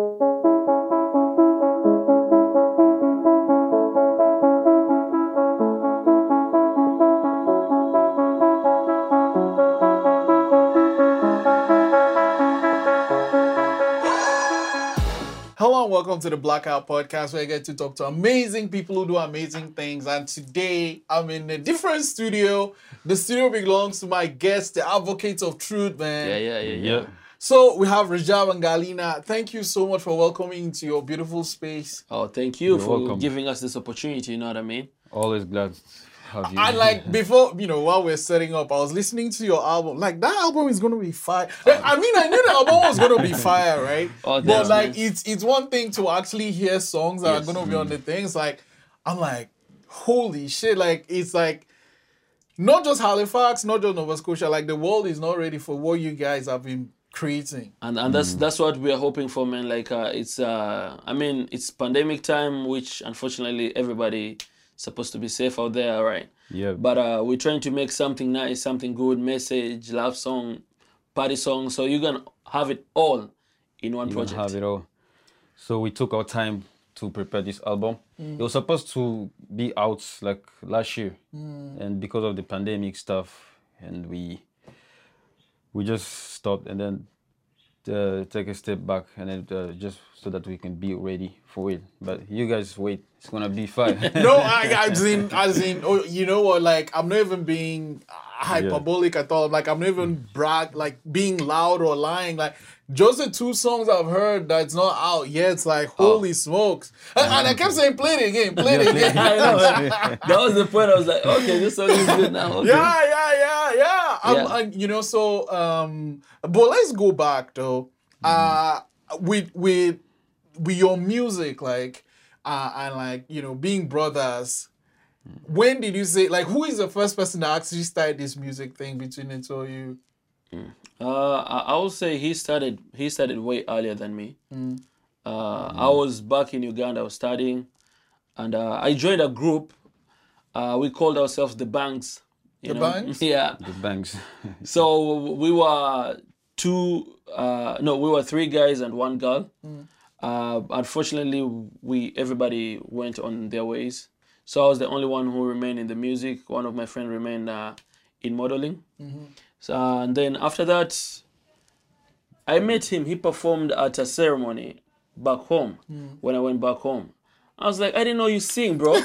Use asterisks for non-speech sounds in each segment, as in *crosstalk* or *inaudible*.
Hello and welcome to the Blackout Podcast, where I get to talk to amazing people who do amazing things. And today I'm in a different studio. The studio belongs to my guest, the advocates of truth, man. Yeah, yeah, yeah, yeah. So we have Rajab and Galina. Thank you so much for welcoming to your beautiful space. Oh, thank you You're for welcome. giving us this opportunity. You know what I mean? Always glad to have you. I like before you know while we're setting up, I was listening to your album. Like that album is gonna be fire. Like, I mean, I knew the album was gonna be *laughs* fire, right? *laughs* Oh, but like, it's it's one thing to actually hear songs that Yes. are gonna be on the mm. things. Like, I'm like, holy shit! Like, it's like not just Halifax, not just Nova Scotia. Like, the world is not ready for what you guys have been creating. And and that's that's what we are hoping for, man. Like uh, it's uh, I mean, it's pandemic time, which unfortunately everybody supposed to be safe out there, right? yeah, But uh, we're trying to make something nice, something good, message, love song, party song. So you can have it all in one you don't project. have it all. So we took our time to prepare this album. It was supposed to be out like last year, and because of the pandemic stuff, and we we just stopped and then uh, take a step back and then uh, just so that we can be ready for it. But you guys wait, it's gonna be fine. *laughs* No, *laughs* I, as in, as in, oh, you know what? Like, I'm not even being hyperbolic at all. Like, I'm not even brag, like being loud or lying. Like, just the two songs I've heard that's not out yet. It's like, holy smokes! And, and I kept saying, play it again, play it *laughs* again. I know. that was the point. I was like, okay, this song is good now. Okay. Yeah, yeah, yeah, yeah. Um, Yeah. and, you know, so um, but let's go back though. Uh, with with with your music, like, uh, and like you know, being brothers. When did you say like who is the first person that actually started this music thing between the two of you? Uh, I, I would say he started. He started way earlier than me. Uh, I was back in Uganda. I was studying, and uh, I joined a group. Uh, we called ourselves the Banks. You The know? Banks? *laughs* Yeah. the banks. *laughs* So we were two. Uh, no, we were three guys and one girl. Uh, unfortunately, we everybody went on their ways. So I was the only one who remained in the music. One of my friends remained uh, in modeling. So and then after that, I met him. He performed at a ceremony back home. When I went back home, I was like, I didn't know you sing, bro. *laughs*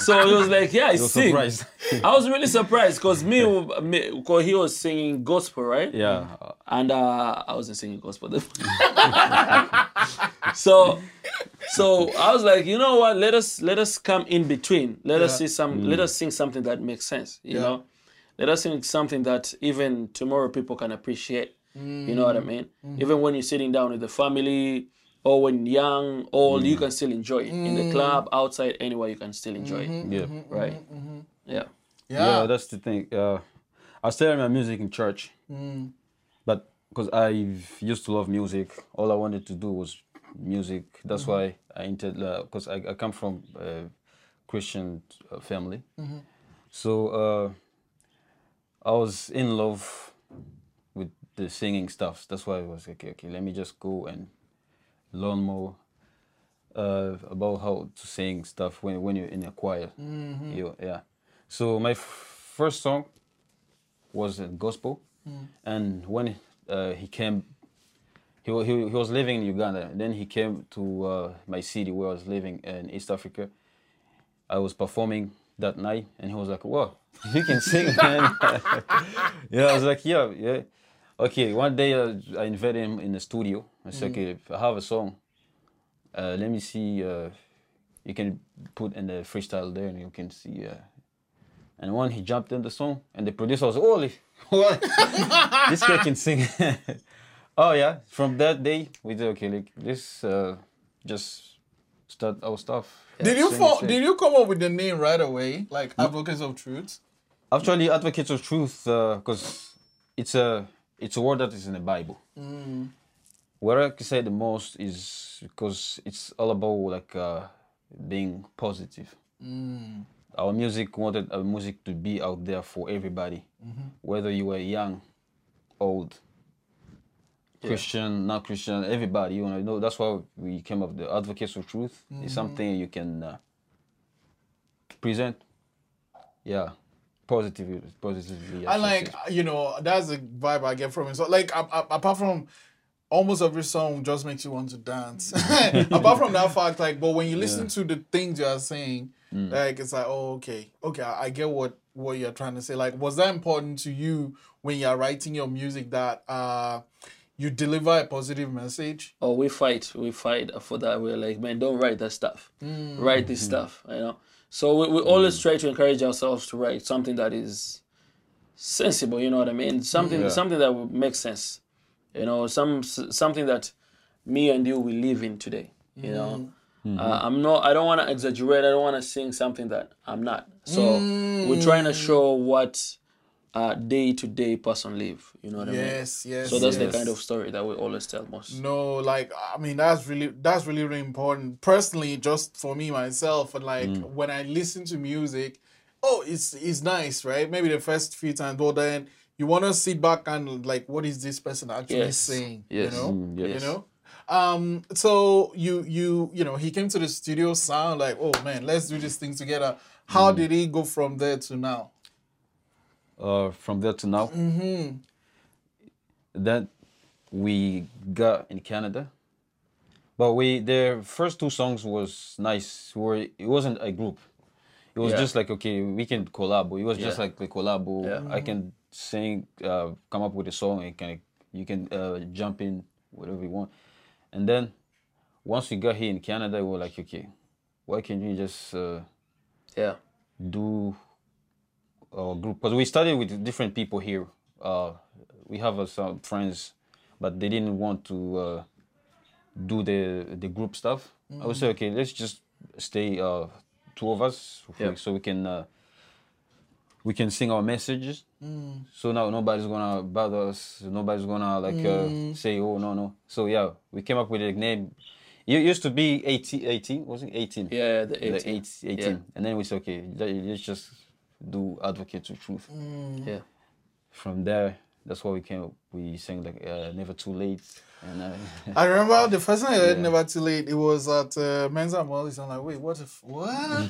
so he was like, Yeah, I You're sing. surprised. I was really surprised because me, me, cause he was singing gospel, right? yeah, And uh, I wasn't singing gospel. then. *laughs* so, so I was like, you know what? Let us let us come in between. Let us see some. Let mm. us sing something that makes sense. You Yeah. know, let us sing something that even tomorrow people can appreciate. You know what I mm. mean? Mm. Even when you're sitting down with the family. Or when young, old, you mm. can still enjoy it in the mm. club, outside, anywhere you can still enjoy it, mm-hmm, yeah. Mm-hmm, mm-hmm, right? Yeah. Yeah, Yeah, that's the thing. Uh, I started my music in church, mm. but because I used to love music, all I wanted to do was music. That's why I entered. Uh, because I, I come from a Christian uh, family, so uh, I was in love with the singing stuff. That's why I was like, okay, okay, let me just go and learn more uh, about how to sing stuff when, when you're in a choir. You, yeah. So my f- first song was uh, gospel, and when uh, he came, he, he he was living in Uganda. Then he came to uh, my city where I was living in East Africa. I was performing that night, and he was like, "Wow, you can sing, man!" *laughs* yeah, I was like, "Yeah, yeah." Okay, one day uh, I invited him in the studio. I said, "Okay, if I have a song, uh, let me see. Uh, you can put in the freestyle there, and you can see." Uh, and when he jumped in the song, and the producer was, "Holy, *laughs* what? *laughs* this guy can sing!" *laughs* oh yeah. From that day, we did okay. Like this, uh, just start our stuff. Did you fall, did you come up with the name right away, like Advocates of Truth? Actually, advocates of truth, because it's a it's a word that is in the Bible. What I can say the most is because it's all about like uh, being positive. Our music wanted our music to be out there for everybody, whether you were young, old. Christian, not Christian, everybody. You know, that's why we came up. The advocates of truth Mm-hmm. is something you can uh, present. Yeah, positively, positively. And like associate. you know, that's the vibe I get from it. So like a- a- apart from almost every song just makes you want to dance. *laughs* apart from that fact, like but when you listen to the things you are saying, mm. like it's like, oh okay, okay, I, I get what what you're trying to say. Like, was that important to you when you're writing your music that uh you deliver a positive message? Oh, we fight. We fight for that. We're like, man, don't write that stuff. Mm. Write this mm-hmm. stuff, you know. So we, we always mm. try to encourage ourselves to write something that is sensible. You know what I mean? Something Yeah. something that would make sense. You know, some something that me and you will live in today. You know, mm. mm-hmm. uh, I'm not. I don't want to exaggerate. I don't want to sing something that I'm not. So we're trying to mm. show what uh, day to day person live. You know what I mean? Yes, yes. So that's yes. the kind of story that we always tell most. No, like I mean that's really that's really really important. Personally, just for me myself, and like when I listen to music, oh, it's it's nice, right? Maybe the first few times, but then you want to sit back and like, what is this person actually Yes. saying? Yes. You know, Mm, you know. Um, so you you you know he came to the studio sound like, oh man, let's do this thing together. How did he go from there to now? Uh, from there to now. Mm-hmm. Then we got in Canada. But we the first two songs was nice. Were it wasn't a group. It was Yeah. just like okay, we can collab. It was just like the collab. Yeah. I can sing, uh, come up with a song, and can you can uh, jump in whatever you want. And then once we got here in Canada, we were like, okay, why can't you just uh, Yeah. do a group because we started with different people here. Uh, we have uh, some friends, but they didn't want to uh, do the the group stuff. I would say, okay, let's just stay uh, two of us, Yeah. so we can uh, we can sing our messages. So now nobody's gonna bother us. Nobody's gonna like uh, say, oh no no. So yeah, we came up with a name. It used to be 18, 18 was it 18? Yeah, the the 18. eight, 18. And then we said, okay, let- let's just do Advocate to Truth. Yeah. From there, that's why we came. We sang like uh, Never Too Late. And uh, *laughs* I remember the first time I heard Yeah. Never Too Late, it was at uh, Menz & Mollyz. I'm like, wait, what if, what? *laughs* *laughs* I'm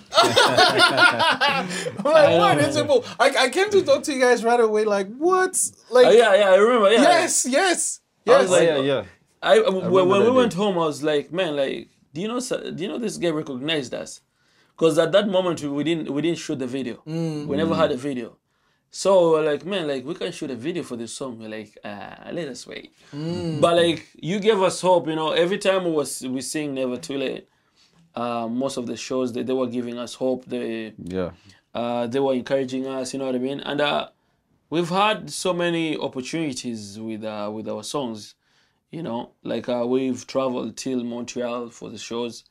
like, what is it? for? I, I came to talk to you guys right away, like, what? Like, Oh, yeah, yeah, I remember. Yeah. yes, yes, I yes. was oh, like- yeah, yeah. I, when, when we that went home, I was like, man, like, do you know, do you know this guy recognized us? Because at that moment we, we didn't we didn't shoot the video. We never had a video. So we're like, man, like we can shoot a video for this song. We're like, uh, let us wait. But like, you gave us hope. You know, every time we was we sing "Never Too Late," uh, most of the shows they, they were giving us hope. They Yeah. uh, they were encouraging us. You know what I mean? And uh, we've had so many opportunities with uh, with our songs. You know, like uh, we've traveled till Montreal for the shows.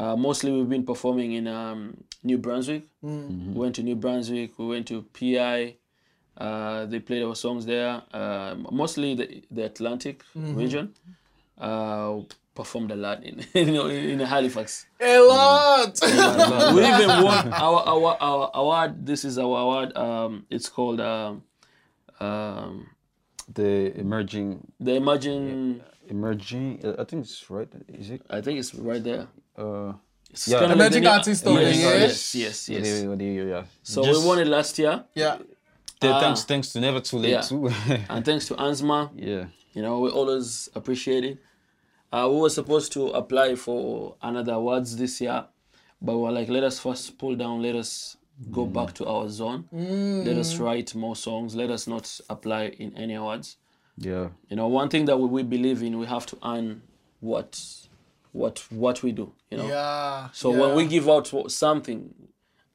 Uh, mostly we've been performing in um, New Brunswick. We went to New Brunswick. We went to PEI. Uh, they played our songs there. Uh, mostly the the Atlantic region. Uh, performed a lot in *laughs* you know in Halifax *laughs* A lot. we even won our, our our award. This is our award. Um, it's called um, um, The emerging, the Imagine. emerging. uh, I think it's right. Is it? I think it's right there. Uh, It's Yeah. kinda Emerging the Artist of the Yes, Year. Yes, yes, yes. the- the- yeah. So Just we won it last year, yeah. the- Ah. thanks, thanks to Never Too Late Yeah. too. *laughs* and thanks to ANSMA, yeah. you know, we always appreciate it. Uh, we were supposed to apply for another awards this year, but we were like, let us first pull down, let us go back to our zone, let us write more songs, let us not apply in any awards. Yeah. You know, one thing that we, we believe in, we have to earn what, what, what we do. You know. Yeah. So yeah. when we give out something,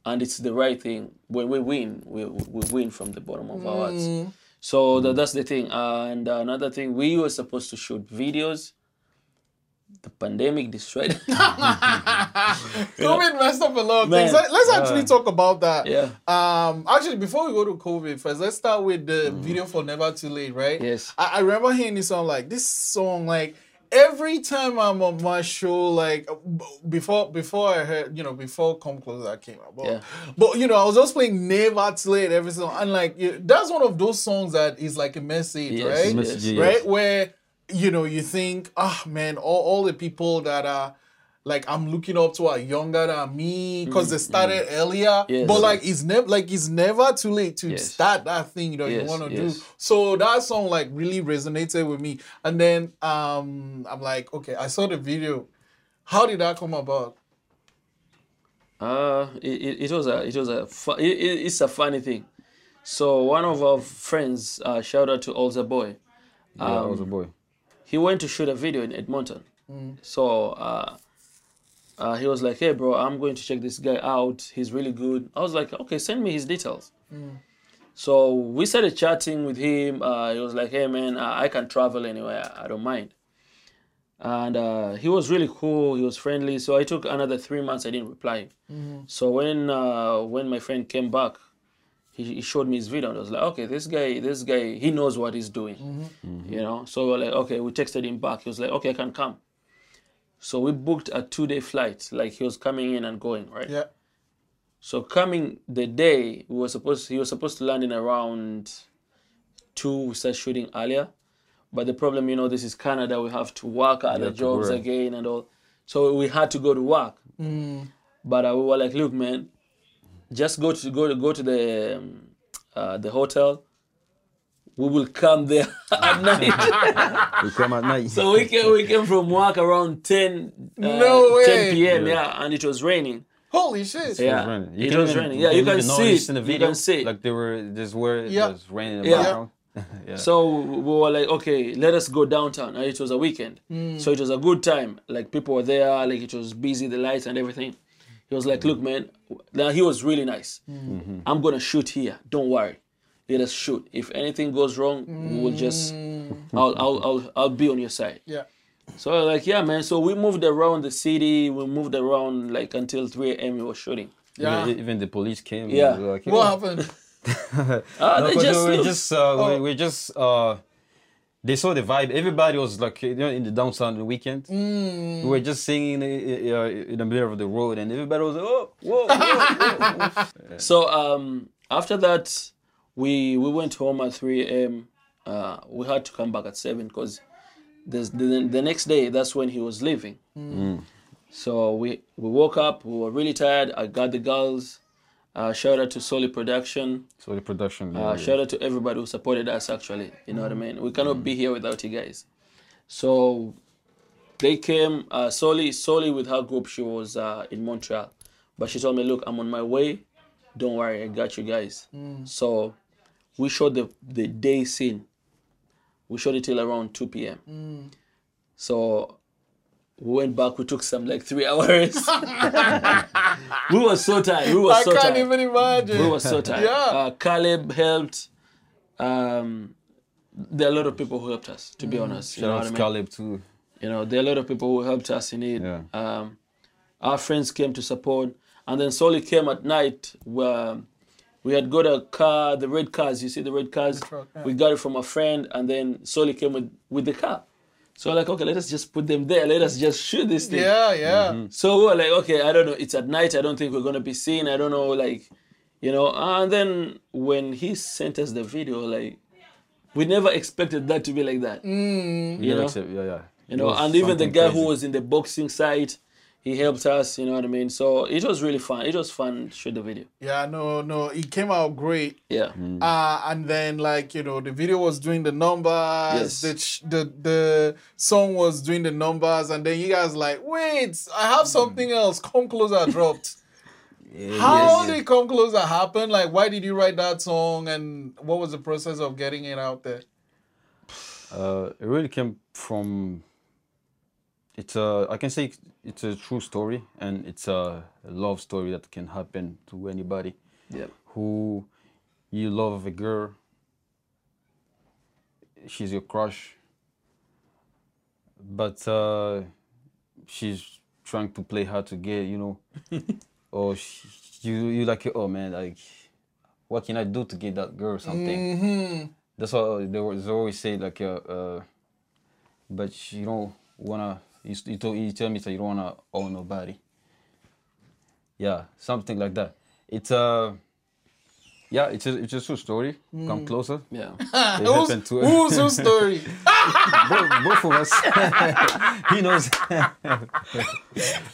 and it's the right thing, when we win, we, we win from the bottom of our hearts. So that, that's the thing. Uh, and another thing, we were supposed to shoot videos. The pandemic destroyed. *laughs* *laughs* COVID messed up a lot of Man. things. Let- Let's actually talk about that. Yeah. Um. Actually, before we go to COVID first, let's start with the video for "Never Too Late." Right. Yes. I, I remember hearing this song. Like this song, like every time I'm on my show, like before before I heard, you know, before "Come Closer" I came out. But, Yeah. but you know, I was just playing "Never Too Late" every song, and like that's one of those songs that is like a message, Yes, right? Message, yes. yes. Right where you know, you think, ah, man, all, all the people that are like I'm looking up to are younger than me because they started earlier. Mm, Yes. But like it's never like it's never too late to Yes. start that thing you know you want to yes. do. So that song like really resonated with me. And then um I'm like, okay, I saw the video. How did that come about? Uh, it, it, it was a it was a fu- it, it- it's a funny thing. So one of our friends, uh, shout out to Olza Boy, Yeah, I was a Um, boy. He went to shoot a video in Edmonton. So uh, uh, he was like, "Hey, bro, I'm going to check this guy out. He's really good." I was like, "Okay, send me his details." So we started chatting with him. Uh, he was like, "Hey, man, I I can travel anywhere. I don't mind." And uh, he was really cool. He was friendly. So I took another three months. I didn't reply. So when uh, when my friend came back, he, he showed me his video and I was like, okay, this guy, this guy, he knows what he's doing, mm-hmm. Mm-hmm. you know. So we were like, okay, we texted him back. He was like, okay, I can come. So we booked a two-day flight, like he was coming in and going, right? Yeah. So coming the day we were supposed, he was supposed to land in around two. We start shooting earlier, but the problem, you know, this is Canada. We have to work other to jobs work. again and all. So we had to go to work. Mm. But uh, we were like, look, man, just go to go to go to the um, uh, the hotel. We will come there *laughs* at night. We come at night. so we came we came from work around 10, uh, No way. 10 p.m. Yeah. Yeah. and it was raining. Holy shit. It was Yeah, raining. it was even- raining. Yeah, you can see notice it. in the You video. can see it. Like they were just where Yeah. it was raining in the Yeah. background. *laughs* yeah. So we were like, okay, let us go downtown. And it was a weekend. So it was a good time. Like people were there, like it was busy, the lights and everything. He was like, look, man, now he was really nice. I'm gonna shoot here. Don't worry. Let us shoot. If anything goes wrong, we will just I'll, I'll I'll I'll be on your side. Yeah. So I was like, yeah, man. So we moved around the city. We moved around like until 3 a.m. We were shooting. Yeah. Even, even the police came. Yeah. they were like, What happened? *laughs* Ah, No, they 'cause just we just uh, Oh. we, we just uh, they saw the vibe. Everybody was like you know in the downtown the weekend. Mm. We were just singing uh, in the middle of the road, and everybody was like, "Oh, whoa, whoa, whoa." *laughs* So um, after that, we we went home at 3 a.m. Uh, we had to come back at 7 because the, the next day, that's when he was leaving. So we, we woke up, we were really tired. I got the girls. Uh, shout out to Solid Production. So the production. yeah, Uh, yeah. shout out to everybody who supported us, actually. You know what I mean? We cannot be here without you guys. So they came, uh, Soli, Soli with her group, she was uh, in Montreal. But she told me, look, I'm on my way. Don't worry, I got you guys. So we shot the, the day scene. We shot it till around 2 p.m. So we went back, we took some like three *laughs* hours. *laughs* we were so tired. We were I so tired. I can't even imagine. We were so tired. Yeah. Uh, Caleb helped. Um, there are a lot of people who helped us, to be honest. You Shout know what I to mean? Caleb too. You know, there are a lot of people who helped us in it. Yeah. Um, our friends came to support, and then Soli came at night. Where we had got a car, the red cars. You see the red cars. truck, yeah. We got it from a friend, and then Soli came with with the car. So like, okay, let us just put them there. Let us just shoot this thing. Yeah, yeah. Mm-hmm. So we were like, okay, I don't know. It's at night. I don't think we're gonna be seen. I don't know, like, you know. And then when he sent us the video, like, we never expected that to be like that. Mm. You know, Except- yeah, yeah. you know. And even the something guy who was in the boxing side, he helped us. You know what I mean? So it was really fun. It was fun to shoot the video. Yeah, no, no, it came out great. Yeah. Uh, and then like you know the video was doing the numbers, Yes. the the the song was doing the numbers, and then you guys like, wait, I have something else. Come closer dropped. *laughs* How did Come Closer happen? Like, why did you write that song, and what was the process of getting it out there? Uh, it really came from. It's a. I can say it's- a true story, and it's a love story that can happen to anybody Yeah. who you love a girl. She's your crush, but uh, she's trying to play hard to get, you know, *laughs* or she, you you like oh man like, what can I do to get that girl something? Mm-hmm. That's what they, always- they always say like uh, uh but you don't wanna you, you, told, you tell me that you don't wanna own nobody. Yeah, something like that. It's uh yeah, it's a it's a true story. Come closer. Yeah. It *laughs* Who's, happened to who's whose story? *laughs* *laughs* both, both of us. he knows. no,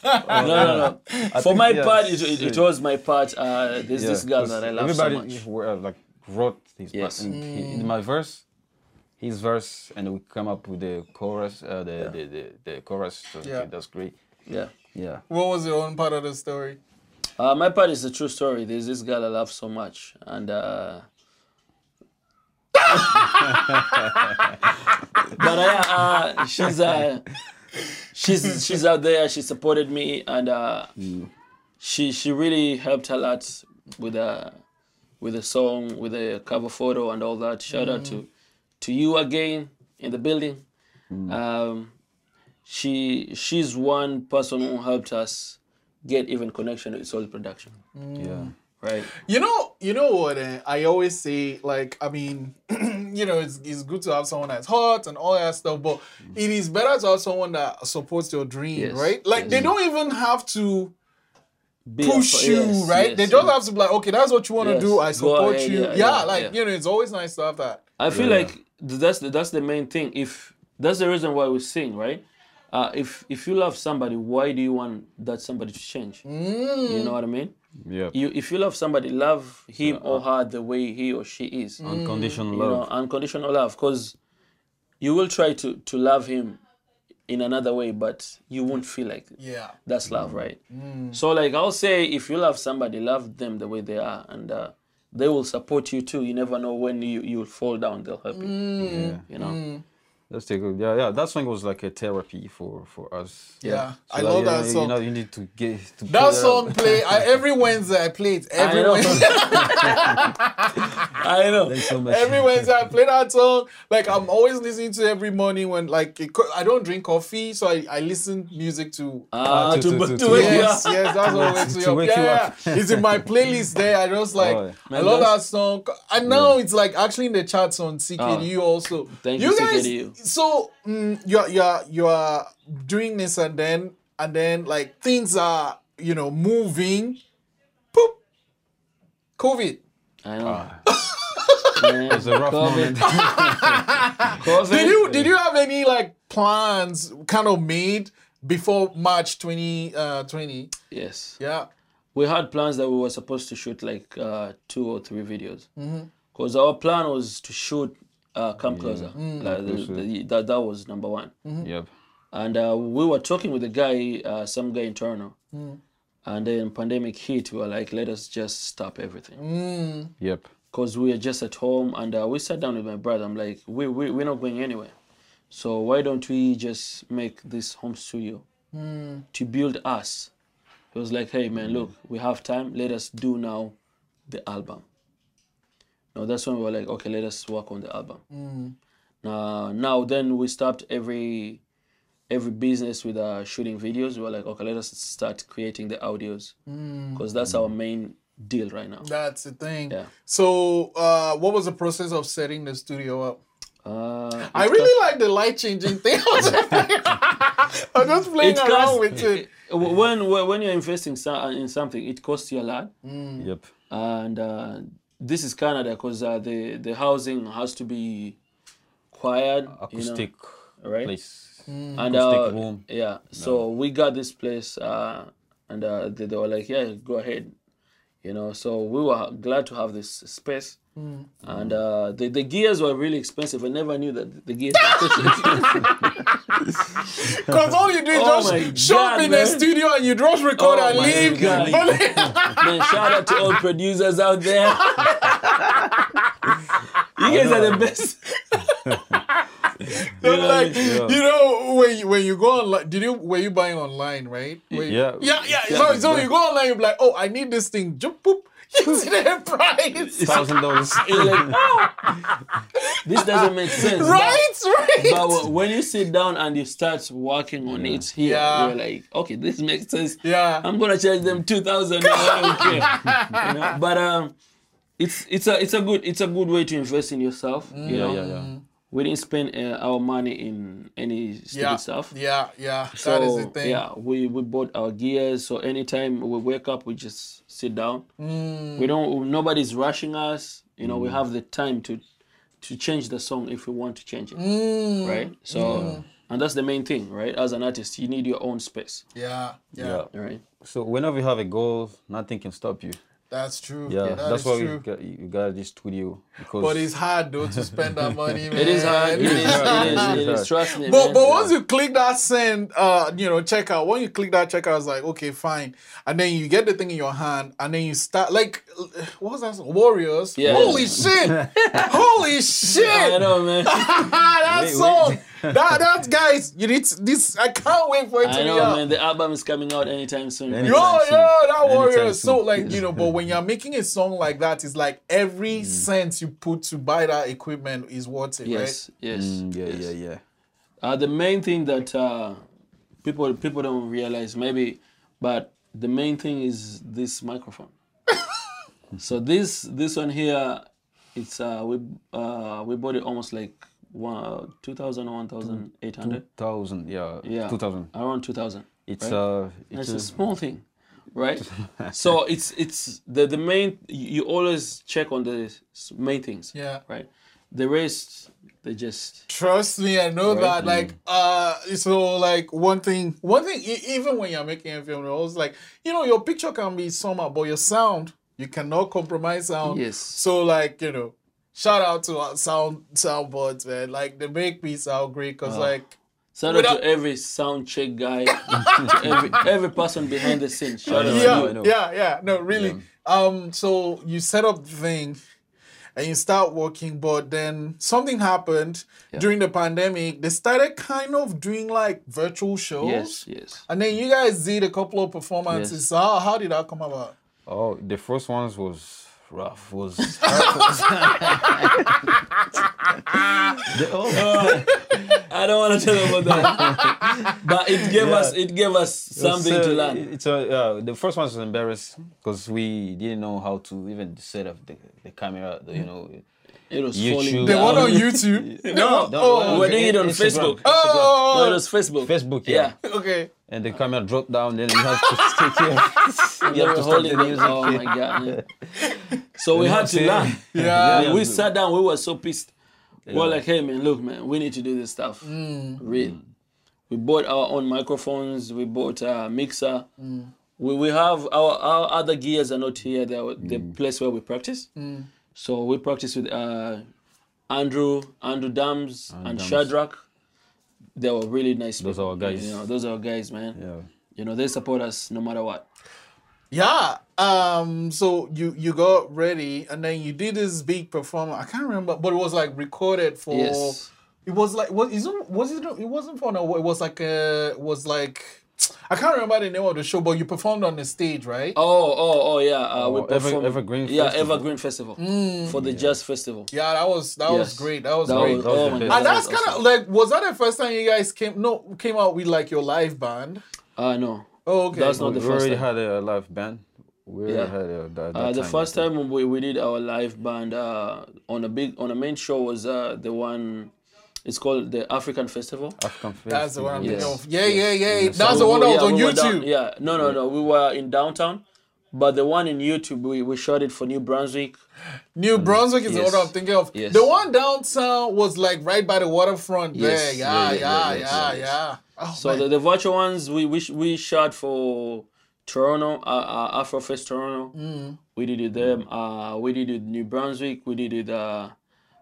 no, no. For think, my yeah, part, it, it, it was my part. Uh, there's this Yeah, girl 'cause that I love so everybody much. were, uh, like wrote his part. Yes. And he- in my verse, his verse, and we come up with the chorus, uh, the, the, the the chorus. So Yeah. that's great. Yeah. Yeah. What was your own part of the story? Uh, my part is a true story. There's this girl I love so much, and uh, *laughs* but uh, uh, she's uh, she's she's out there. She supported me, and uh, she she really helped a lot with a with a song, with a cover photo, and all that. Shout out to to you again in the building. Um, she she's one person who helped us get even connection with Soul Production, Yeah. right? You know, you know what? eh, I always say, like, I mean, *clears throat* you know, it's, it's good to have someone that's hot and all that stuff, but it is better to have someone that supports your dream, Yes, right? Like, yes. they don't even have to Be a- push you, yes, right? yes, they just yes. have to be like, okay, that's what you want to Yes, do. I support ahead, you. yeah, Yeah, yeah, like yeah. you know, it's always nice to have that. I feel Yeah. like th- that's the, that's the main thing. If that's the reason why we sing, right? Uh, if if you love somebody, why do you want that somebody to change? Mm. You know what I mean? Yeah. You if you love somebody, love him or uh, her the way he or she is. Mm. Unconditional you know, love. unconditional love. Because you will try to to love him in another way, but you won't feel like it. Yeah. That's love, mm. right? So, like, I'll say, if you love somebody, love them the way they are, and uh, they will support you too. You never know when you you'll fall down, they'll help you. yeah. You know, mm. That's the good. Yeah, yeah. That song was like a therapy for for us. Yeah. So I that, love you that song. You know, you need to get to that it song out. play I, every Wednesday. I play it *laughs* every *laughs* I know. Wednesday. I know. Thanks so much. Every Wednesday I play that song. Like I'm always listening to every morning when like it, I don't drink coffee, so I, I listen music to. Ah, to- to, to- to, to- to to- wake you Yes, up. yes, that's what wakes to me up. wake yeah, you yeah. it's in my playlist there. I just like Oh, I love that song. And now it's like actually in the charts on CKDU also. Ah. Thank you, guys. CKDU. So mm, you're you're you're doing this and then and then like things are you know moving. Poop. COVID. I know. it was a rough COVID. moment. *laughs* Did you did you have any like plans kind of made before March 2020? Yes. yeah. we had plans that we were supposed to shoot like uh, two or three videos Mm-hmm. because our plan was to shoot uh, come closer. Mm. like the, the, that, that was number one. Yep. and uh, we were talking with a guy uh, some guy in toronto. Mm. and then pandemic hit we were like let us just stop everything. Mm. Yep. because we were just at home and uh, we sat down with my brother. I'm like we, we, we're not going anywhere. So why don't we just make this home studio to build us? He was like hey man look we have time. Let us do now the album now that's when we were like okay let us work on the album now now then we stopped every every business with uh, shooting videos we were like okay let us start creating the audios because that's our main deal right now That's the thing. Yeah. So, uh, what was the process of setting the studio up? uh, I really like the light changing thing. *laughs* I was just playing, *laughs* I was just playing It around costs- with it. when when when you're investing in something, it costs you a lot, Yep. and uh, this is Canada because uh, the the housing has to be quiet, Acoustic you know, right? place. And acoustic uh, room. yeah, so we got this place, uh, and uh, they, they were like, "Yeah, go ahead," you know. So we were glad to have this space. And uh, the, the gears were really expensive. I never knew that the gears *laughs* were expensive. *laughs* Because all you do is Oh just show up in the studio and you just record Oh and leave. God. *laughs* Man, shout out to all producers out there. *laughs* you guys are the best. *laughs* So You like, yeah. you know, when you, when you go online, did you were you buying online, right? When- Yeah. yeah, yeah. So, so you go online, you're like, oh, I need this thing. Jump, boop. You see the price, Thousand dollars. *laughs* You're like, "Oh, this doesn't make sense. But- right? Right. But when you sit down and you start working on it here, Yeah. you're like, okay, this makes sense. yeah. I'm gonna charge them two thousand. I don't *laughs* care. You know? But um, it's it's a it's a good it's a good way to invest in yourself. You Yeah, yeah, yeah. We didn't spend uh, our money in any stupid yeah. stuff. Yeah, yeah. So that is the thing. yeah, we we bought our gears. So anytime we wake up, we just sit down. Mm. We don't. Nobody's rushing us. You know, we have the time to to change the song if we want to change it, Mm. right? So, and that's the main thing, right? As an artist, you need your own space, Yeah, yeah, Yeah. right? So whenever you have a goal, nothing can stop you. That's true. Yeah, that that's why true. we got, you got this studio because But it's hard though to spend that money, man. *laughs* It is hard. It is. It is. hard. It is. Trust me, But man. but once you click that send, uh, you know, checkout. When you click that checkout, it's like okay, fine, and then you get the thing in your hand, and then you start like, what was that? Song? Warriors. Yeah. Holy shit! *laughs* Holy shit! I know, man. *laughs* that Wait, song. wait. That that guys, you need to- this. I can't wait for it to I be know, out. man. The album is coming out anytime soon. Any- Yo, soon. yo, that Anytime warrior. So like, you know, but *laughs* when you're making a song like that, it's like every Mm. cent you put to buy that equipment is worth it, Yes, yes, Mm, yeah, yes. yeah, yeah. Uh, the main thing that uh, people people don't realize maybe, but the main thing is this microphone. *laughs* so this this one here, it's uh we uh we bought it almost like one two thousand or one thousand eight hundred. Thousand, yeah, Yeah, two thousand. around two thousand. It's right? uh, It's it's a a, small thing, right? *laughs* so it's it's the the main. You always check on the main things, Yeah. right? The rest they just Trust me, I know that. Like, uh, so like one thing, one thing, e- even when you're making a film, it's like you know your picture can be somehow, but your sound you cannot compromise sound. Yes. So like you know, shout out to our sound soundboards, man. Like they make me sound great because like Shout out Without- to every sound check guy, *laughs* every every person behind the scenes. Shout out know, to yeah, you. I know. yeah, yeah. No, really. Um, so you set up the thing and you start working, but then something happened during the pandemic. They started kind of doing like virtual shows. Yes, yes. And then you guys did a couple of performances. Yes. How, how did that come about? oh, the first ones was rough. Was *laughs* the, oh, *laughs* I don't want to tell about that, *laughs* but it gave us it gave us something It's, uh, to learn. It's a, uh, the first one was embarrassed because we didn't know how to even set up the, the camera. The, you know, It was YouTube. falling The one on YouTube. *laughs* No, Oh, we were doing it on Instagram. Facebook. Oh, No, it was Facebook. Facebook, yeah. Yeah. okay. And the camera dropped down. Then you have to take care. We you have to start holding the it. music. Oh my god! Man. *laughs* So we had to learn. Yeah. *laughs* Yeah, we sat down. We were so pissed. We were like, "Hey, man, look, man, we need to do this stuff. Mm. Real. Mm. We bought our own microphones. We bought a mixer. Mm. We, we have our, our other gears are not here. They're the place where we practice. So we practiced with uh, Andrew, Andrew Dams, and Dams. Shadrach. They were really nice. Those people. are our guys. You know, those are our guys, man. Yeah. You know, they support us no matter what. Yeah. Um. So you you got ready, and then you did this big performance. I can't remember, but it was like recorded for. Yes. It was like what is it? Was it? It wasn't for no. It was like a. It was like. I can't remember the name of the show, but you performed on the stage, right? Oh, oh, oh, yeah. Uh, we Oh, Ever- performed, Evergreen Yeah, Evergreen Festival for the Jazz Festival. Yeah, that was that was great. That was That great. was, That was oh the my best. God, and that's kind of like, was that the first time you guys came? No, came out with like your live band. Uh, no. Oh, okay. That's not the first. we first already time. had a live band. We already Yeah. had a, that, Uh, the time, first time we, we did our live band uh, on a big on a main show was uh, the one. It's called the African Festival. African That's the one I'm Festival, thinking of. Yeah, yeah, yeah. So That's the one were- that was yeah, on we were down- YouTube. yeah, no, no, no. We were in downtown, but the one in YouTube we, we shot it for New Brunswick. New Brunswick is the one I'm thinking of. Yes. The one downtown was like right by the waterfront Yes. there. Yeah, yeah, Yeah, yeah, yeah, yeah, yes, yeah. Oh, So man. the, the virtual ones we we, sh- we shot for Toronto, uh, uh, Afrofest Toronto. Mm. We did it there. Uh, we did it New Brunswick. We did it uh,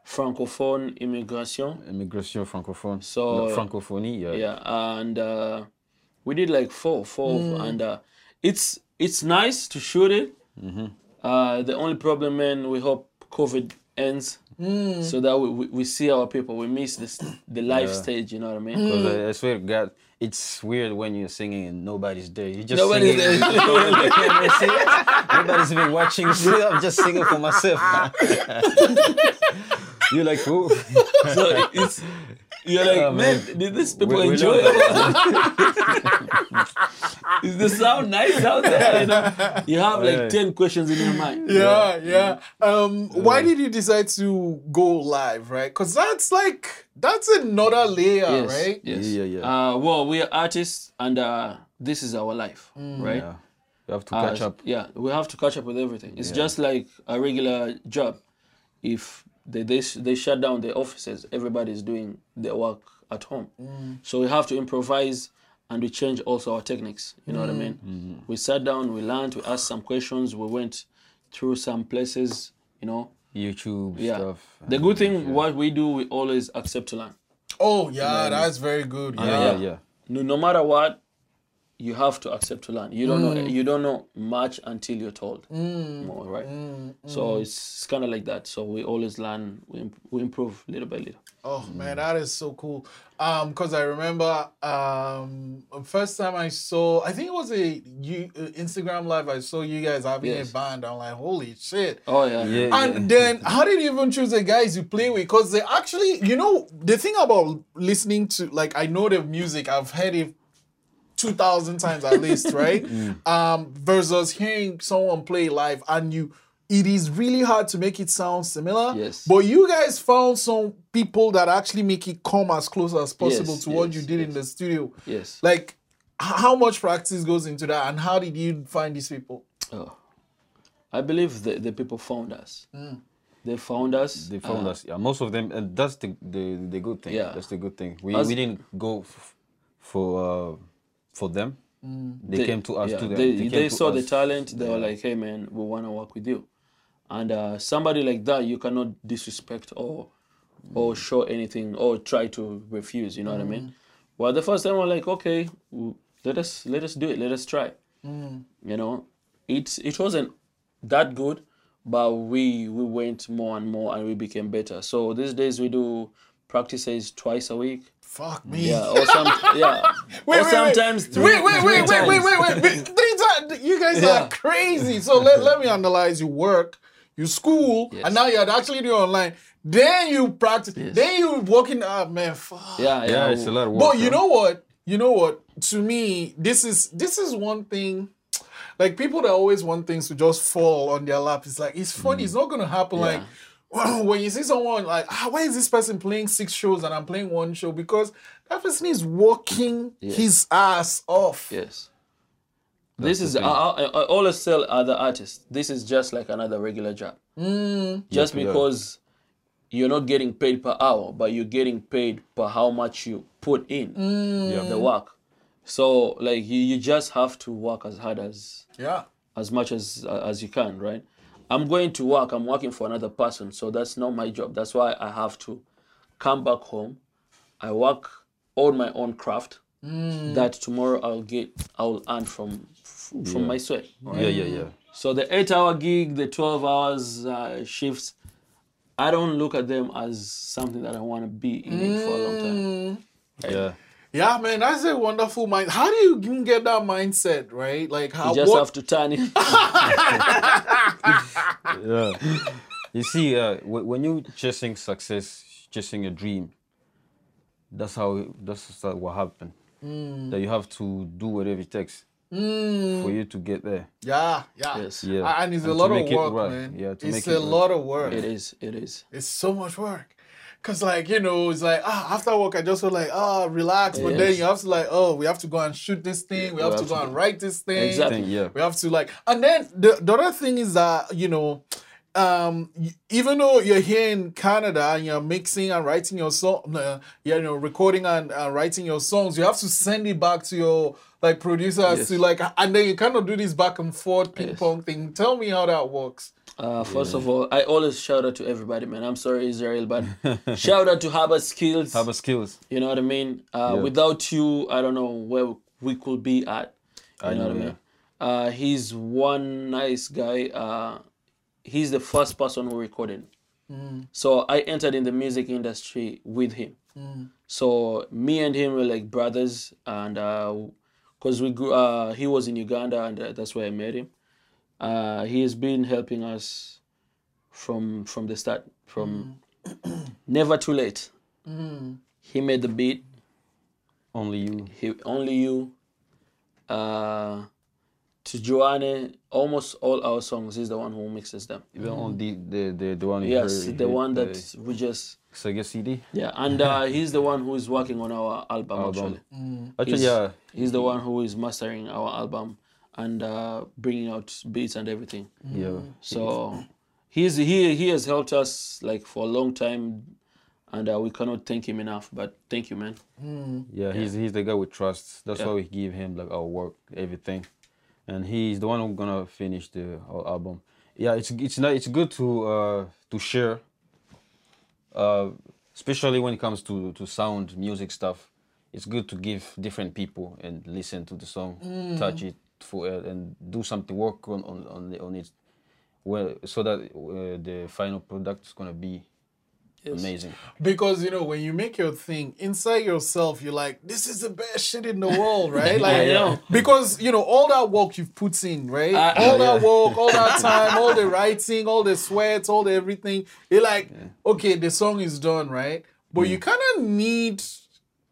Francophone Immigration. Immigration francophone. So- No, francophonie, yeah. Yeah, and uh, we did like four, four, Mm. and uh, it's it's nice to shoot it. Mm-hmm. Uh, the only problem, man, we hope COVID ends. Mm. So that we, we, we see our people, we miss this the live Yeah. stage. You know what I mean? 'Cause I, I swear to God, it's weird when you're singing and nobody's there. You just Nobody's singing. there. *laughs* *laughs* Nobody's been watching. *laughs* I'm just singing for myself. You're like, who? *laughs* so it's you're like, Oh, man, man. did these people We- we enjoy love it? *laughs* Is the sound nice out there? You, know? you have like Yeah. ten questions in your mind. yeah, yeah. Um, why did you decide to go live, right? Because that's like that's another layer, Yes, right? yes. Yeah, yeah. Uh, well, we are artists, and uh, this is our life, right? Yeah. You have to Uh, catch up. Yeah, we have to catch up with everything. It's just like a regular job. If they they they shut down the offices. Everybody's doing their work at home, mm. so we have to improvise and we change also our techniques. You know what I mm. mean? Mm-hmm. We sat down, we learned, we asked some questions, we went through some places. You know, YouTube yeah. stuff. The good thing, what we do, we always accept to learn. Oh yeah, that's very good. Yeah. Uh, yeah, yeah. no, no matter what you have to accept to learn you don't know you don't know much until you're told more right so it's kind of like that so we always learn we, imp- we improve little by little Oh man, that is so cool. Um, cause I remember um first time I saw, I think it was a you uh, Instagram live. I saw you guys having Yes. a band. I'm like, holy shit. oh yeah Yeah, yeah. And then, how did you even choose the guys you play with? Because they actually, you know, the thing about listening to, like, I know the music, I've heard it 2,000 times at least, right? *laughs* Um, versus hearing someone play live and you, it is really hard to make it sound similar. Yes. But you guys found some people that actually make it come as close as possible Yes, to what you did in the studio. yes Like, how much practice goes into that and how did you find these people? oh. i believe the, the people found us they found us They found uh, us. Yeah, most of them, and that's the the, the good thing. Yeah. that's the good thing. We Us- we didn't go f- for uh, for them. Mm. They, came to us yeah, too. They, they to saw the talent. They were like, "Hey, man, we want to work with you." And uh, somebody like that, you cannot disrespect or mm. or show anything or try to refuse. You know what I mean? Mm. Well, the first time, we're like, "Okay, let us let us do it. Let us try." You know, it it wasn't that good, but we we went more and more and we became better. So these days we do practices twice a week. Fuck me. Yeah, or some yeah, *laughs* Wait, or wait, sometimes wait. three. Wait, wait, three wait, wait, wait, times. wait, wait, wait. Three times. You guys Yeah. are crazy. So let, let me analyze. You work, you school, Yes. and now you're actually doing online. Then you practice. Yes. Then you working out, man. Fuck. Yeah, yeah. Yeah, it's a lot of work. But you know what? You know what? To me, this is this is one thing. Like people that always want things to just fall on their lap. It's like it's funny. Mm. It's not gonna happen. Like *clears throat* when you see someone like, ah, why is this person playing six shows and I'm playing one show? Because that person is working his ass off. Yes. This is I, I, I always tell other artists. This is just like another regular job. Just Yeah, yeah. because you're not getting paid per hour, but you're getting paid per how much you put in the work. So like you, you just have to work as hard as Yeah. as much as as you can, right? I'm going to work. I'm working for another person, so that's not my job. That's why I have to come back home. I work on my own craft that tomorrow I'll get I'll earn from from my sweat. right? Yeah, yeah, yeah. So the eight-hour gig, the twelve hours uh, shifts, I don't look at them as something that I want to be in it for a long time. Yeah. Yeah, man, that's a wonderful mind. How do you even get that mindset, right? Like how You just what, have to turn it. *laughs* yeah. You see, uh, wh- when you're chasing success, chasing a dream, that's how that's how what happened. That you have to do whatever it takes for you to get there. Yeah, yeah. Yes. Yeah. And it's a And to lot of work, right. man. Yeah, to it's make a it right. lot of work. it is. It is. It's so much work. Cause like you know, it's like ah, after work I just feel like ah, relax. But then you have to like oh, we have to go and shoot this thing. We have to go and write this thing. Exactly. Yeah. We have to like, and then the, the other thing is that you know, um, even though you're here in Canada and you're mixing and writing your song, uh, you know, recording and uh, writing your songs, you have to send it back to your like producers Yes. to like, and then you kind of do this back and forth ping Yes. pong thing. Tell me how that works. Uh, first of all, I always shout out to everybody, man. I'm sorry, Israel, but shout out to Harvard Skills. *laughs* Have a skills. You know what I mean? Uh, Yeah. Without you, I don't know where we could be at. You I know, know, what I yeah. mean? Uh, he's one nice guy. Uh, he's the first person who recorded. So I entered in the music industry with him. So me and him were like brothers, and because we grew, uh, he was in Uganda, and uh, that's where I met him. Uh, he has been helping us from from the start, from *clears throat* never too late. He made the beat. Only you. He only you. Uh, to Joanne, almost all our songs, he's the one who mixes them. Even on the the the, the one you Yes, heard, the one that we just Sega CD yeah, and uh, *laughs* he's the one who is working on our album, album. actually. Actually, He's, yeah. he's the one who is mastering our album and uh, bringing out beats and everything. Yeah. So he's he he has helped us like for a long time, and uh, we cannot thank him enough. But thank you, man. Yeah, he's he's the guy we trust. That's why we give him like our work, everything, and he's the one who's gonna finish the our album. Yeah, it's it's not it's good to uh to share. Uh, especially when it comes to to sound music stuff, it's good to give different people and listen to the song, touch it for uh, and do something, work on on on, the, on it, well, so that uh, the final product is gonna be amazing. Because you know, when you make your thing inside yourself, you're like, "This is the best shit in the world," *laughs* right? Like, I know. because you know all that work you've put in, right? I- all that yeah. work, all that *laughs* time, all the writing, all the sweat, all the everything. You're like, okay, the song is done, right? But you kind of need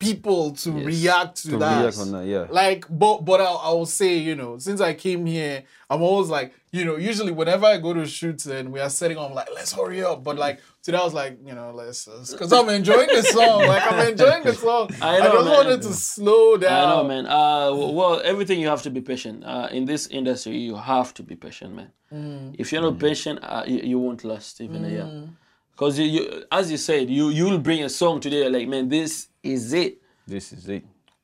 people to react to, To that. react on that, yeah. Like, but but I, I will say, you know, since I came here, I'm always like, you know, usually whenever I go to shoots and we are setting on, I'm like, let's hurry up. But like today, I was like, you know, let's, because I'm enjoying the song. *laughs* Like I'm enjoying the song. I I, just man. wanted to slow down. I know, man. Uh, well, everything you have to be patient. Uh, in this industry, you have to be patient, man. Mm. If you're not patient, uh, you, you won't last even a year. Because you, you, as you said, you you'll bring a song today, like, man, this is it. This is it.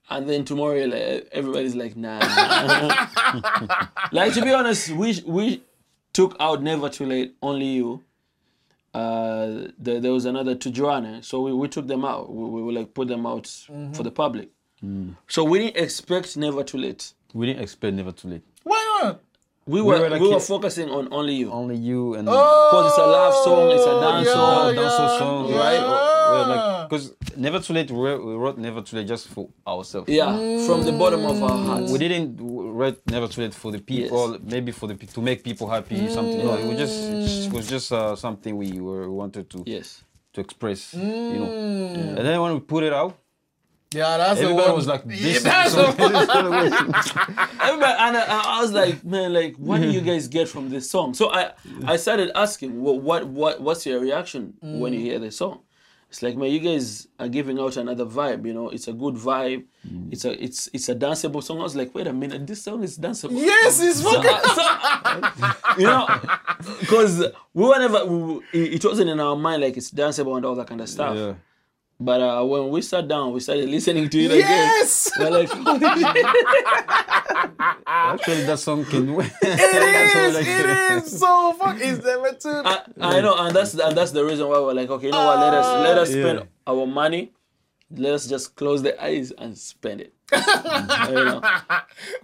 And then tomorrow, like, everybody's like, nah. *laughs* like to be honest, we we took out Never Too Late, Only You. Uh, there, there was another to Joanna, so we, we took them out. We, we, we like put them out for the public. So we didn't expect Never Too Late. We didn't expect never too late. Why not? We were we were were, focusing on Only You. Only you and Because it's a love song, it's a dance yeah, song. yeah. dance song, yeah. right? Because never too late, we wrote, never too late just for ourselves. Yeah, from the bottom of our hearts. We didn't write never too late for the people, maybe for the pe- to make people happy, something. No, it was just it was just uh, something we were wanted to Yes. to express, you know. And then when we put it out, Yeah, that's the everybody one. was like, Yeah, "This that's is the so- this is gonna work." Everybody, and I, I was like, man, like, what do you guys get from this song? So I, I started asking, what, what, what, what's your reaction when you mm. hear the song? It's like, man, you guys are giving out another vibe. You know, it's a good vibe. Mm. It's a, it's, it's a danceable song. I was like, wait a minute, this song is danceable. Yes, it's So, fucking. so, you know, because we were never, we, it it wasn't in our mind like it's danceable and all that kind of stuff. yeah. But uh, when we sat down, we started listening to it Yes! again. We're like, *laughs* Actually, that song can. *laughs* It is. It is so fuck. It's never too. I, I know, and that's and that's the reason why we're like, okay, you know what? Let us let us spend Yeah. our money. Let us just close the eyes and spend it. *laughs* you know?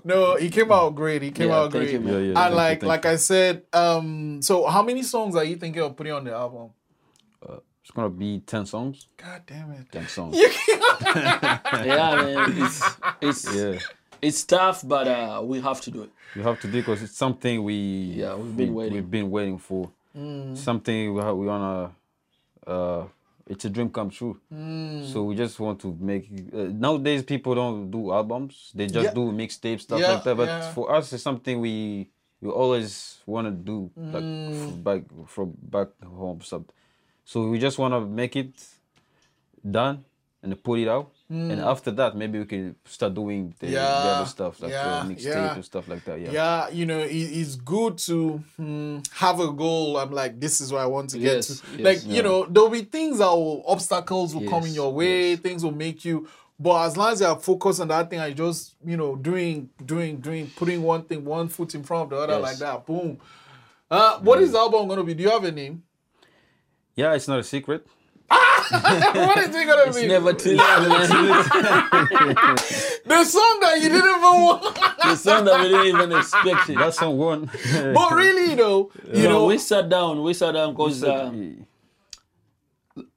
No, he came out great. He came Yeah, out thank great. you, man. Yeah, yeah, and thank you, like thank like I said, um, so how many songs are you thinking of putting on the album? It's gonna be ten songs. God damn it. Ten songs. *laughs* Yeah, man. It's it's Yeah. it's tough, but uh, we have to do it. You have to do because it's something we Yeah, we've been we, waiting. We've been waiting for something we, ha- we wanna. Uh, it's a dream come true. So we just want to make. Uh, nowadays, people don't do albums; they just Yeah. do mixtapes, stuff Yeah, like that. But yeah. for us, it's something we we always want to do, like f- back from back home stuff. So we just want to make it done and put it out. And after that, maybe we can start doing the, the other stuff like yeah, the mixtape yeah. and stuff like that. Yeah. yeah, you know, it, it's good to hmm, have a goal. I'm like, this is what I want to get Yes, to. yes, like, you know, there'll be things that will obstacles will come in your way. Things will make you. But as long as you are focused on that thing, I just you know doing doing doing putting one thing one foot in front of the other Yes. like that. Boom. Uh, what is the album gonna be? Do you have a name? Yeah, it's not a secret. *laughs* what is it gonna It's be? never too late, man. *laughs* the song that you didn't even want. the song that we didn't even expect it. That's on one. *laughs* but really, though, you You know, know, we sat down. We sat down because uh,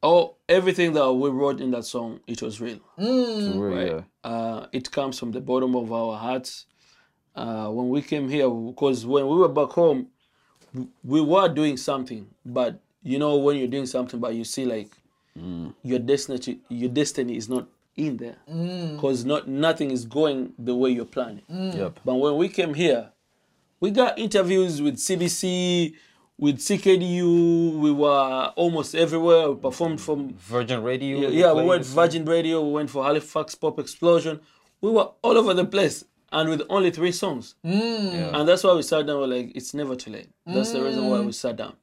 oh, everything that we wrote in that song, it was real. yeah. Uh, it comes from the bottom of our hearts. Uh, when we came here, because when we were back home, we were doing something, but you know when you're doing something, but you see like your destiny, your destiny is not in there, mm. because not nothing is going the way you're planning. Mm. Yep. But when we came here, we got interviews with CBC, with CKDU. We were almost everywhere. We performed from Virgin Radio. yeah, yeah, we went the Virgin Radio, we went for Halifax Pop Explosion. We were all over the place and with only three songs. song. Yeah. And that's why we sat down, we're like, it's never too late. That's the reason why we sat down.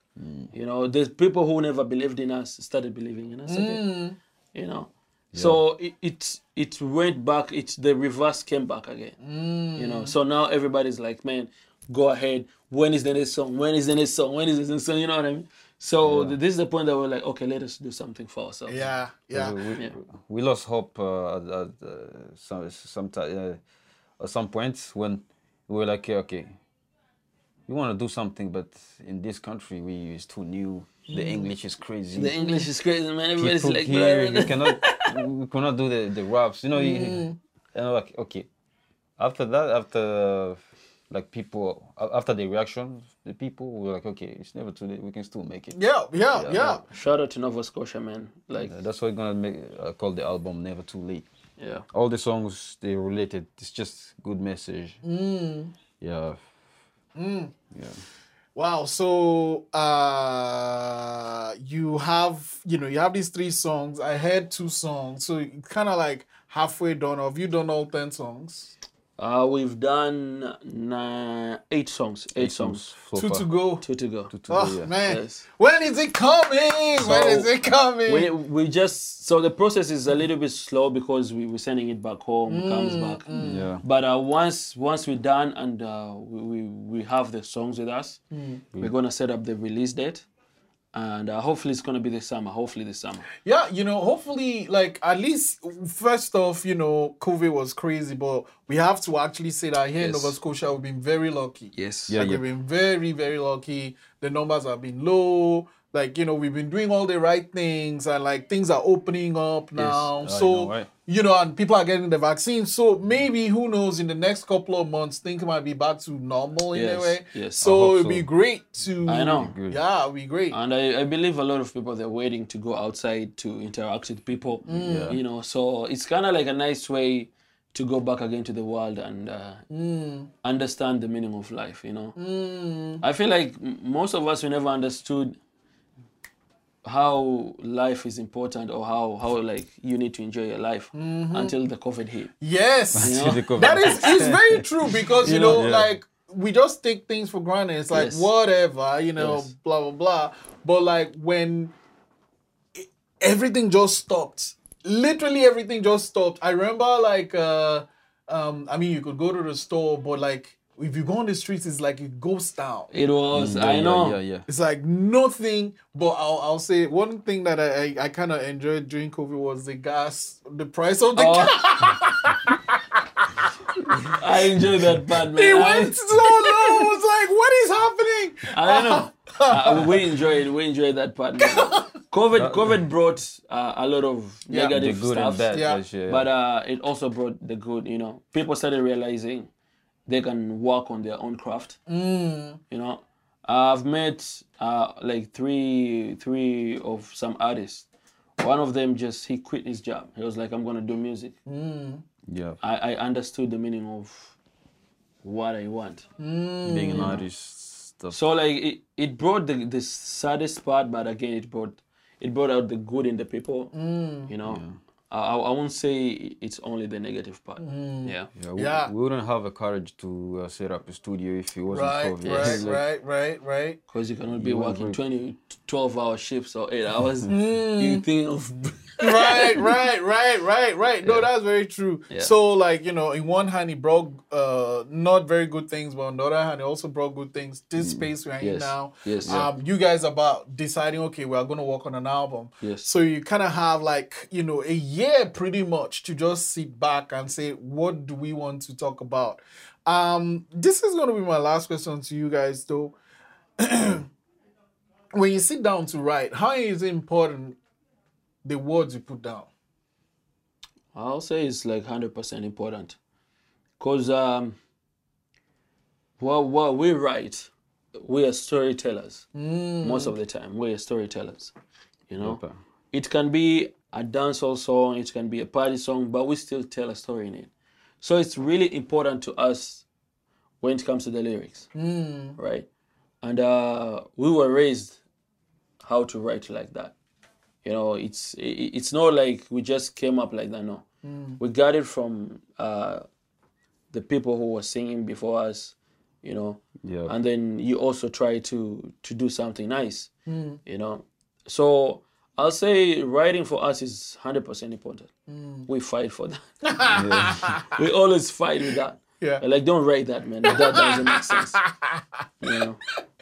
You know, there's people who never believed in us started believing in us Mm. again. You know, so it, it it went back. It's the reverse came back again. You know, so now everybody's like, man, go ahead. When is the next song? When is the next song? When is the next song? You know what I mean? So th- this is the point that we're like, okay, let us do something for ourselves. Yeah, yeah. We, we, Yeah. we lost hope uh, at, at uh, some some ti- uh, at some points when we were like, yeah, okay, we want to do something, but in this country we it's too new. The English is crazy. The English is crazy, man. Everybody's People like, here, "Blah, you cannot, we cannot do the, the raps. You know, you, Mm. and I'm like, okay. After that, after uh, like people, after the reaction, the people were like, okay, it's never too late. We can still make it. Yeah, yeah, yeah. Shout out to Nova Scotia, man. Like, Uh, That's why I'm gonna make uh, call the album "Never Too Late." yeah. All the songs they related. It's just good message. Mm. Yeah. Yeah. Wow. So uh you have you know you have these three songs. I heard two songs. So kind of like halfway done. Have you done all ten songs? Uh, we've done nine, eight songs. Eight, songs. So two to go. Two to go. Two to Oh go, yeah. man, Yes. when is it coming? when So, is it coming? We, we just so the process is a little bit slow because we we're sending it back home, comes back. Yeah. But uh, once once we're done and uh, we, we we have the songs with us, we're gonna set up the release date, and uh, hopefully it's gonna be this summer. Hopefully this summer. Yeah, you know, hopefully, like at least first off, you know, COVID was crazy, but we have to actually say that here in Nova Scotia, we've been very lucky. Yes. Yeah, like yeah. we've been very, very lucky. The numbers have been low. Like you know, we've been doing all the right things, and like things are opening up now. Oh, I so know, right? you know, and people are getting the vaccine. So maybe who knows? In the next couple of months, things might be back to normal in a way. yes. So I it'd be great to. I know. Yeah, it'd be great. And I, I believe a lot of people they're waiting to go outside to interact with people. Mm. Yeah. You know, so it's kind of like a nice way to go back again to the world and uh, mm. understand the meaning of life. You know, mm. I feel like m- most of us we never understood how life is important or how how like you need to enjoy your life until the COVID hit. Yes. You know? The. That is it's very true because you, You know, know? Yeah. like we just take things for granted. It's like Yes. whatever, you know, Yes. blah blah blah. But like when it- everything just stopped, literally everything just stopped. I remember like uh um I mean you could go to the store, but like if you go on the streets, it's like a ghost town. It was Yeah, I know. Yeah, yeah. It's like nothing, but I'll, I'll say one thing that I, I, I kind of enjoyed during COVID was the gas, the price of the Oh. gas. *laughs* I enjoyed that part, man. It I- went so low. I was like, what is happening? I don't know. *laughs* uh, we enjoyed we enjoyed that part. man. *laughs* COVID COVID brought uh, a lot of Yeah. The negative good stuff, and bad. Yeah. that's- yeah. but uh, it also brought the good. You know, people started realizing they can work on their own craft. Mm. You know, I've met uh, like three three of some artists. One of them just he quit his job. He was like, I'm gonna do music. yeah. I, I understood the meaning of what I want. Being an artist, stuff. So like it, it brought the the saddest part, but again it brought it brought out the good in the people. You know, I I I won't say it's only the negative part. Yeah. Yeah, we, Yeah. we wouldn't have a courage to uh, set up a studio if it wasn't Right, COVID. right, *laughs* Like, right, right, right. Because you cannot be You working won't 20, 12 hour shifts or eight hours. You think of right, right, right, right, right. No, that's very true. Yeah. So, like, you know, in one hand, he brought uh, not very good things, but on the other hand, he also brought good things. This space we're in Yes. now. Yes. Um, you guys about deciding, okay, we are going to work on an album. Yes. So you kind of have like, you know, a year pretty much to just sit back and say, what do we want to talk about? Um, this is going to be my last question to you guys, though. *clears throat* when you sit down to write, how is it important the words you put down? I'll say it's like hundred percent important, cause um, well, what we write, we are storytellers most of the time. We are storytellers, you know. Okay. It can be a dancehall song, it can be a party song, but we still tell a story in it. So it's really important to us when it comes to the lyrics, right? And uh, we were raised how to write like that. You know, it's it- it's not like we just came up like that. No, mm. we got it from uh, the people who were singing before us. you know. Yeah. And then you also try to to do something nice, mm. you know. So I'll say writing for us is hundred percent important. Mm. We fight for that. *laughs* we always fight with that. Yeah. Like, don't write that, man. That doesn't make sense. You know,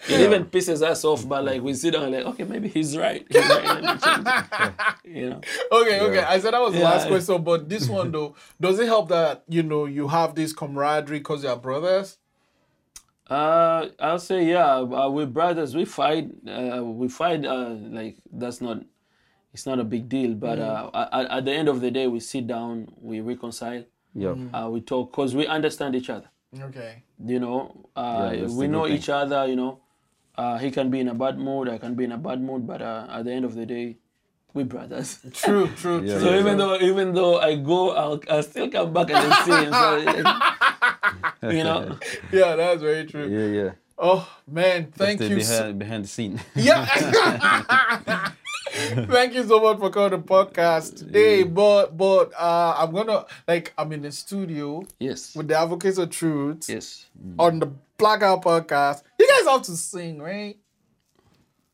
it even pisses us off. But like, we sit down and like, okay, maybe he's right. He's right. Let me. *laughs* You know. Okay, okay. I said that was the Yeah. last question, but this one though, does it help that you know you have this camaraderie because you're brothers? Uh, I'll say yeah. Uh, we're brothers. We fight. Uh, we fight. Uh, like that's not. It's not a big deal. But uh, at, at the end of the day, we sit down. We reconcile. Yeah. Uh, we talk because we understand each other. Okay. You know, uh, Yeah, we know thing. each other. You know, uh, he can be in a bad mood. I can be in a bad mood. But uh, at the end of the day, we brothers. *laughs* True, true, Yeah, true. So even though even though I go, I'll, I'll still come back and then see him. So, *laughs* you know. *laughs* yeah, that's very true. Yeah, yeah. Oh man, thank Stay you. so- behind, behind the scene. Yeah. Thank you so much for coming to the podcast today. But but uh I'm gonna like I'm in the studio Yes. with the Advocates of Truth Yes. on the Blackout podcast. You guys have to sing, right?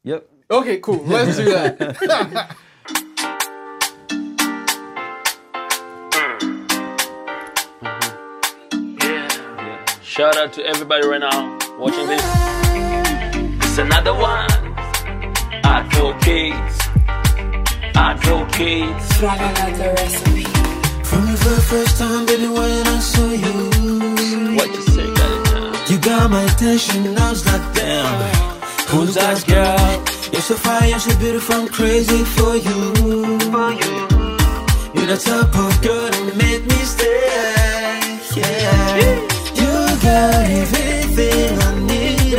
yep. Okay, cool. Let's do that. *laughs* Shout out to everybody right now watching this. It's another one. Advocates. Advocates. Flaga got the recipe. From the very first time, baby, when I saw you, What got my attention. I was like, damn, who's that girl? You're so fine, you're so beautiful, I'm crazy for you. You're the type of girl that make me stay. Yeah, you got everything I need.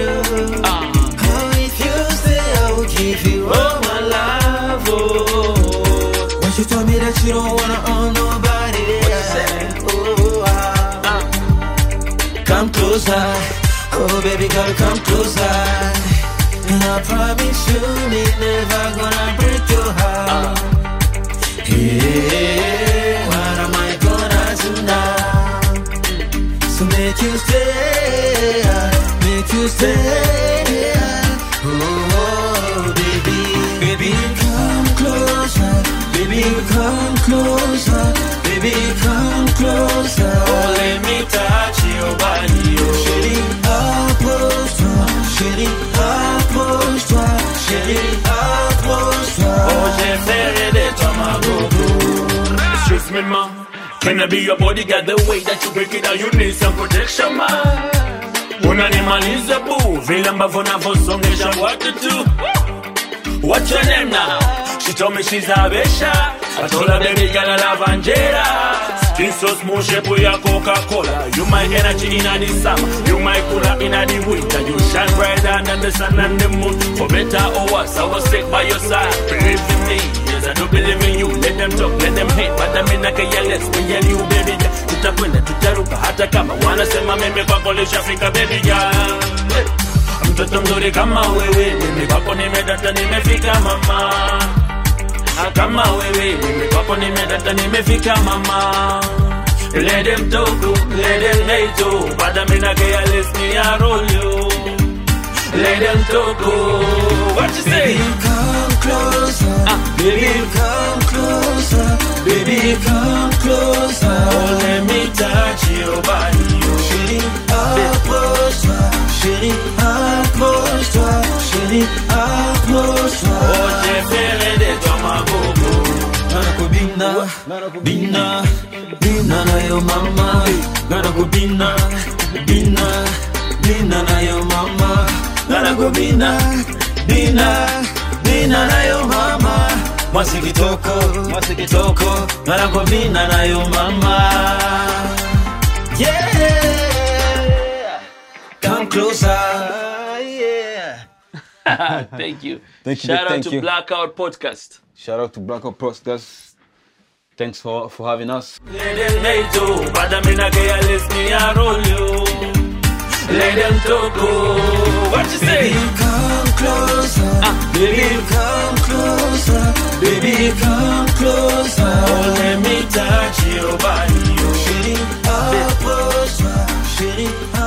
Oh. Oh, if you stay, I will give you all my love. Oh, when you told me that you don't wanna come closer, oh baby girl, come closer. And I promise you, me never gonna break your heart. Hey, what am I gonna do now? So make you stay, make you stay. Oh, baby, baby, come closer, baby, come closer, baby, come closer. Oh, let me touch your body, oh. Chérie, approche-toi, chérie, approche-toi, chérie, approche-toi. Oh, j'ai fait de toi ma gogo. Excuse me, ma. Can I be your bodyguard the way that you break it down? You need some protection, ma. Un animal man. Unanimaliza boo, vile ambavyo navyosongesha what to do. What's your name now? She told me she's Habesha. I told her baby girl I love Angela. Skin so smooth, shape ya Coca-Cola. You my energy in the summer. You my cooler in the winter. You shine brighter than the sun and the moon. For better or worse, I was sick by your side. Believe in me, yes I do believe in you. Let them talk, let them hate, but I mean I can yell, let's me and you baby girl. Tutakwenda, tutaruka, hata kama wanasema mimi kwako lishafika baby girl. Mtoto mzuri kama wewe, mimi kwako nimedata, nimefika mama. Ah, Kama wewe, mimi kwako nimedata, nimefika mama. Let them talk, let them hate you, but I mean I care less me I roll you. Let them talk, what you say? Baby, come closer. Ah, Baby, baby, come closer. Baby, come closer. oh, let me touch your body. oh. Chérie, approche-toi. Chérie, accroche-toi, Chérie, accroche-toi. Oh, j'ai ferré de toi ma bobo. Nana kubina, bina, bina na yo mama. Nana kubina, bina, bina na yo mama. Nana kubina, bina, bina na yo mama. Mwasi kitoko, mwasi kitoko. Nana kubina na yo mama. Yeah, closer. *laughs* thank you. Thank you. Shout out to you. Blackout Podcast. Shout out to Blackout Podcast. Thanks for, for having us. Let them talk. What you say? Baby, come closer. Ah, baby, come closer. Baby, come closer. Oh, let me touch your body. Oh. Shitting up, oh, shitting up.